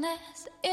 Wake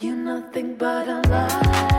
You're nothing but a lie.